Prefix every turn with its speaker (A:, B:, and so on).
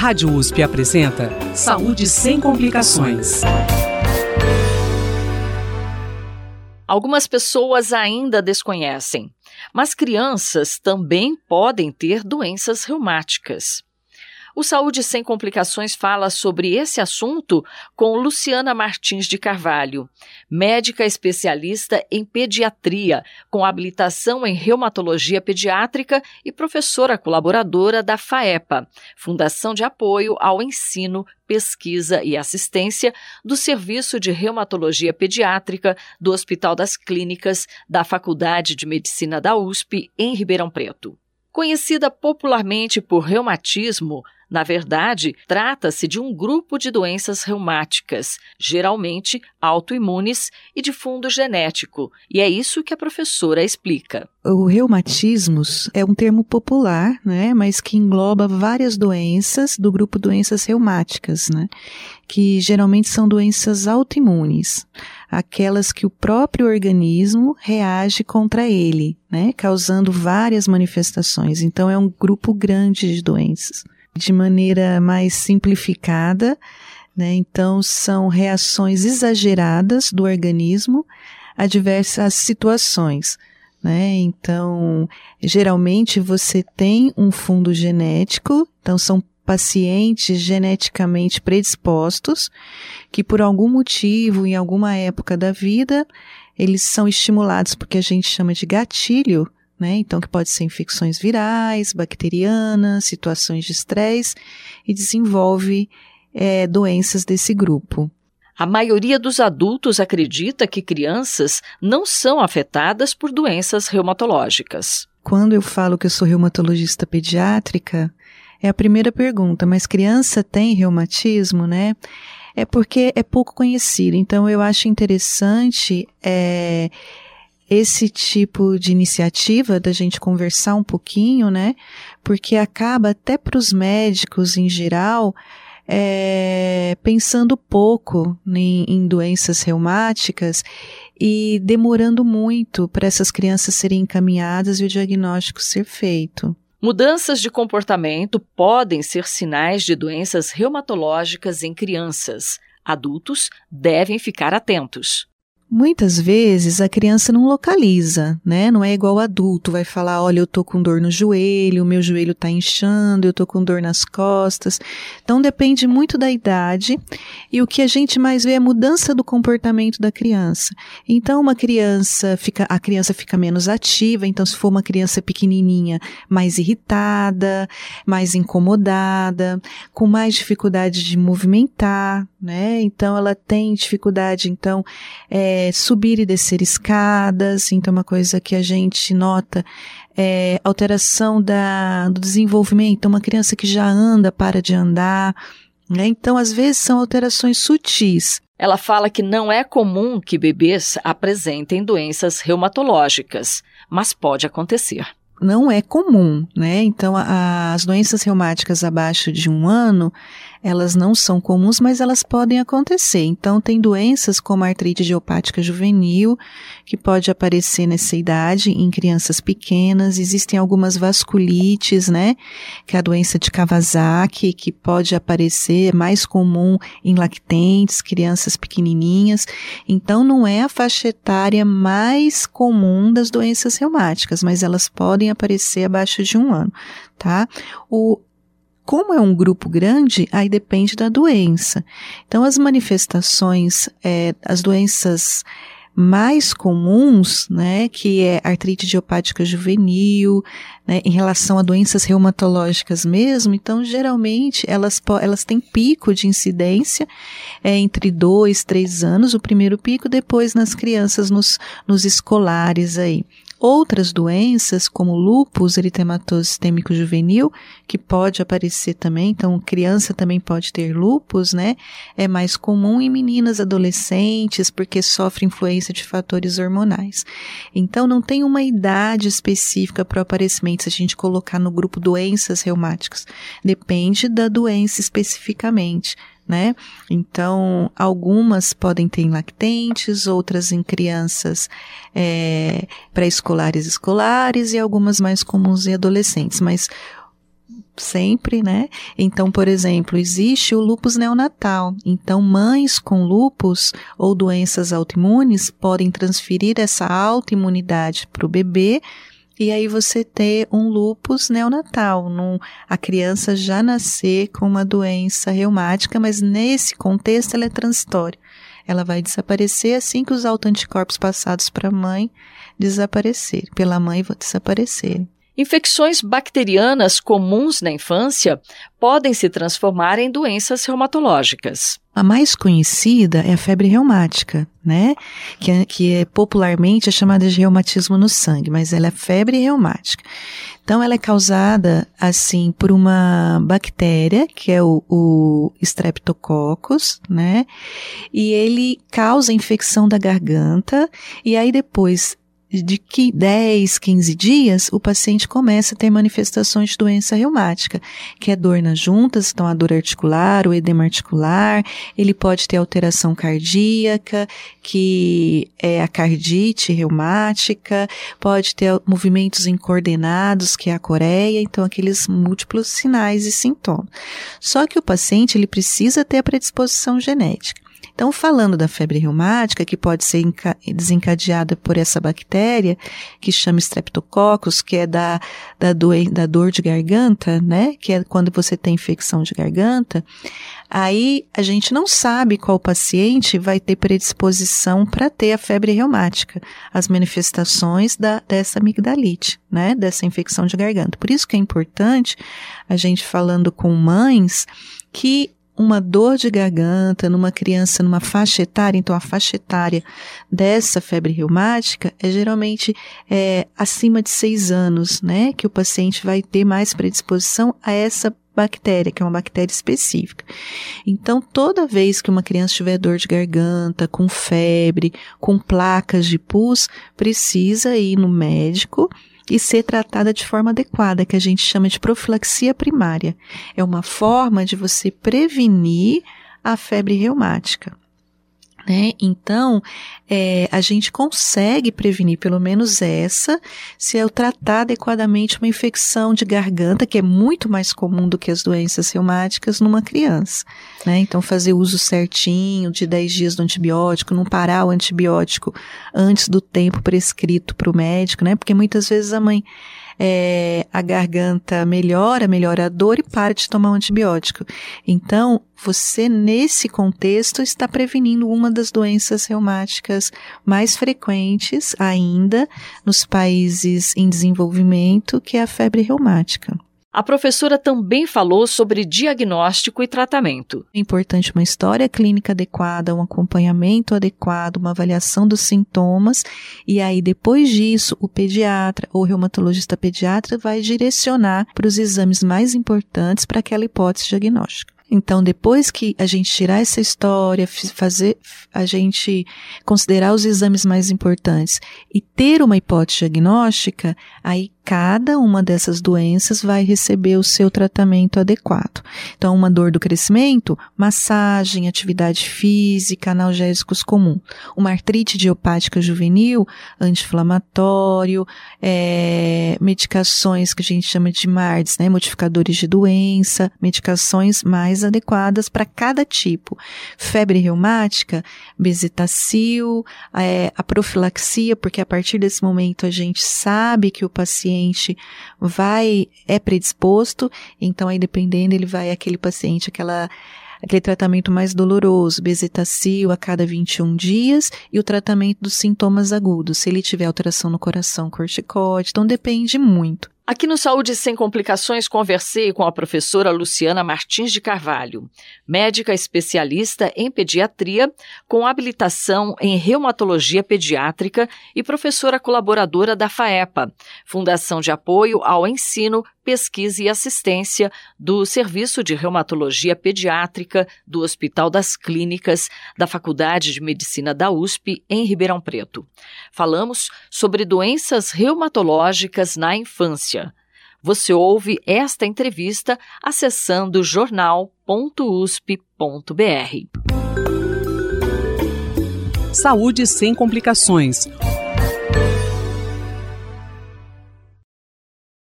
A: Rádio USP apresenta Saúde sem complicações.
B: Algumas pessoas ainda desconhecem, mas crianças também podem ter doenças reumáticas. O Saúde Sem Complicações fala sobre esse assunto com Luciana Martins de Carvalho, médica especialista em pediatria, com habilitação em reumatologia pediátrica e professora colaboradora da FAEPA, Fundação de Apoio ao Ensino, Pesquisa e Assistência do Serviço de Reumatologia Pediátrica do Hospital das Clínicas da Faculdade de Medicina da USP, em Ribeirão Preto. Conhecida popularmente por reumatismo, na verdade, trata-se de um grupo de doenças reumáticas, geralmente autoimunes e de fundo genético, e é isso que a professora explica.
C: O reumatismos é um termo popular, né, mas que engloba várias doenças do grupo doenças reumáticas, né, que geralmente são doenças autoimunes, aquelas que o próprio organismo reage contra ele, né, causando várias manifestações. Então é um grupo grande de doenças de maneira mais simplificada, né? Então, são reações exageradas do organismo a diversas situações. Né? Então, geralmente você tem um fundo genético, então são pacientes geneticamente predispostos que por algum motivo, em alguma época da vida, eles são estimulados porque a gente chama de gatilho né? Então, que pode ser infecções virais, bacterianas, situações de estresse e desenvolve é, doenças desse grupo.
B: A maioria dos adultos acredita que crianças não são afetadas por doenças reumatológicas.
C: Quando eu falo que eu sou reumatologista pediátrica, é a primeira pergunta, mas criança tem reumatismo, né? É porque é pouco conhecido. Então, eu acho interessante é, esse tipo de iniciativa da gente conversar um pouquinho, né? Porque acaba até para os médicos em geral é, pensando pouco em, em doenças reumáticas e demorando muito para essas crianças serem encaminhadas e o diagnóstico ser feito.
B: Mudanças de comportamento podem ser sinais de doenças reumatológicas em crianças. Adultos devem ficar atentos.
C: Muitas vezes a criança não localiza, né? Não é igual o adulto, vai falar, olha, eu tô com dor no joelho, o meu joelho tá inchando, eu tô com dor nas costas. Então depende muito da idade e o que a gente mais vê é a mudança do comportamento da criança. Então uma criança fica, a criança fica menos ativa, então se for uma criança pequenininha, mais irritada, mais incomodada, com mais dificuldade de movimentar, né? Então ela tem dificuldade, então, é, é, subir e descer escadas, então uma coisa que a gente nota é alteração da, do desenvolvimento, uma criança que já anda para de andar, né? Então, às vezes são alterações sutis.
B: Ela fala que não é comum que bebês apresentem doenças reumatológicas, mas pode acontecer
C: não é comum, né? Então, a, as doenças reumáticas abaixo de um ano, elas não são comuns, mas elas podem acontecer. Então, tem doenças como a artrite idiopática juvenil, que pode aparecer nessa idade em crianças pequenas. Existem algumas vasculites, né? Que é a doença de Kawasaki, que pode aparecer mais comum em lactentes, crianças pequenininhas. Então, não é a faixa etária mais comum das doenças reumáticas, mas elas podem aparecer abaixo de um ano, tá? O, como é um grupo grande, aí depende da doença. Então, as manifestações, é, as doenças mais comuns, né, que é artrite idiopática juvenil, né, em relação a doenças reumatológicas mesmo, então geralmente elas, elas têm pico de incidência é, entre dois, três anos, o primeiro pico, depois nas crianças, nos, nos escolares aí. Outras doenças, como lúpus eritematoso sistêmico juvenil, que pode aparecer também, então criança também pode ter lúpus, né? É mais comum em meninas adolescentes, porque sofre influência de fatores hormonais. Então não tem uma idade específica para o aparecimento, se a gente colocar no grupo doenças reumáticas. Depende da doença especificamente né? Então, algumas podem ter em lactentes, outras em crianças é, pré-escolares escolares e algumas mais comuns em adolescentes. Mas sempre, né? Então, por exemplo, existe o lupus neonatal. Então, mães com lupus ou doenças autoimunes podem transferir essa autoimunidade para o bebê e aí você ter um lupus neonatal, num, a criança já nascer com uma doença reumática, mas nesse contexto ela é transitória. Ela vai desaparecer assim que os autoanticorpos passados para a mãe desaparecerem, pela mãe desaparecerem.
B: Infecções bacterianas comuns na infância podem se transformar em doenças reumatológicas.
C: A mais conhecida é a febre reumática, né? Que é, que é popularmente é chamada de reumatismo no sangue, mas ela é febre reumática. Então, ela é causada, assim, por uma bactéria, que é o, o Streptococcus, né? E ele causa infecção da garganta, e aí depois de que 10, 15 dias, o paciente começa a ter manifestações de doença reumática, que é dor nas juntas, então a dor articular, o edema articular, ele pode ter alteração cardíaca, que é a cardite reumática, pode ter movimentos incoordenados, que é a coreia, então aqueles múltiplos sinais e sintomas. Só que o paciente, ele precisa ter a predisposição genética. Então, falando da febre reumática, que pode ser desencadeada por essa bactéria, que chama Streptococcus, que é da, da, do, da dor de garganta, né? Que é quando você tem infecção de garganta, aí a gente não sabe qual paciente vai ter predisposição para ter a febre reumática, as manifestações da, dessa amigdalite, né? Dessa infecção de garganta. Por isso que é importante a gente falando com mães que uma dor de garganta numa criança numa faixa etária, então a faixa etária dessa febre reumática é geralmente é, acima de seis anos, né? Que o paciente vai ter mais predisposição a essa bactéria, que é uma bactéria específica. Então, toda vez que uma criança tiver dor de garganta, com febre, com placas de pus, precisa ir no médico e ser tratada de forma adequada, que a gente chama de profilaxia primária. É uma forma de você prevenir a febre reumática. Né? Então, é, a gente consegue prevenir pelo menos essa se eu tratar adequadamente uma infecção de garganta, que é muito mais comum do que as doenças reumáticas numa criança. Né? Então, fazer uso certinho de 10 dias do antibiótico, não parar o antibiótico antes do tempo prescrito para o médico, né? porque muitas vezes a mãe é, a garganta melhora, melhora a dor e para de tomar um antibiótico. Então, você, nesse contexto, está prevenindo uma das doenças reumáticas mais frequentes ainda nos países em desenvolvimento, que é a febre reumática.
B: A professora também falou sobre diagnóstico e tratamento.
C: É importante uma história clínica adequada, um acompanhamento adequado, uma avaliação dos sintomas, e aí depois disso, o pediatra ou reumatologista pediatra vai direcionar para os exames mais importantes para aquela hipótese diagnóstica. Então, depois que a gente tirar essa história, fazer a gente considerar os exames mais importantes e ter uma hipótese diagnóstica, aí cada uma dessas doenças vai receber o seu tratamento adequado. Então, uma dor do crescimento, massagem, atividade física, analgésicos comum. Uma artrite idiopática juvenil, anti-inflamatório, é, medicações que a gente chama de MARDs, né, modificadores de doença, medicações mais adequadas para cada tipo. Febre reumática, bezetacil, é, a profilaxia, porque a partir desse momento a gente sabe que o paciente paciente vai, é predisposto, então aí dependendo, ele vai aquele paciente, aquela aquele tratamento mais doloroso, bezetacil a cada 21 dias e o tratamento dos sintomas agudos, se ele tiver alteração no coração, corticóide, então depende muito.
B: Aqui no Saúde Sem Complicações, conversei com a professora Luciana Martins de Carvalho, médica especialista em pediatria, com habilitação em reumatologia pediátrica e professora colaboradora da FAEPA, Fundação de Apoio ao Ensino, Pesquisa e Assistência do Serviço de Reumatologia Pediátrica do Hospital das Clínicas da Faculdade de Medicina da USP, em Ribeirão Preto. Falamos sobre doenças reumatológicas na infância. Você ouve esta entrevista acessando jornal.usp.br.
A: Saúde sem complicações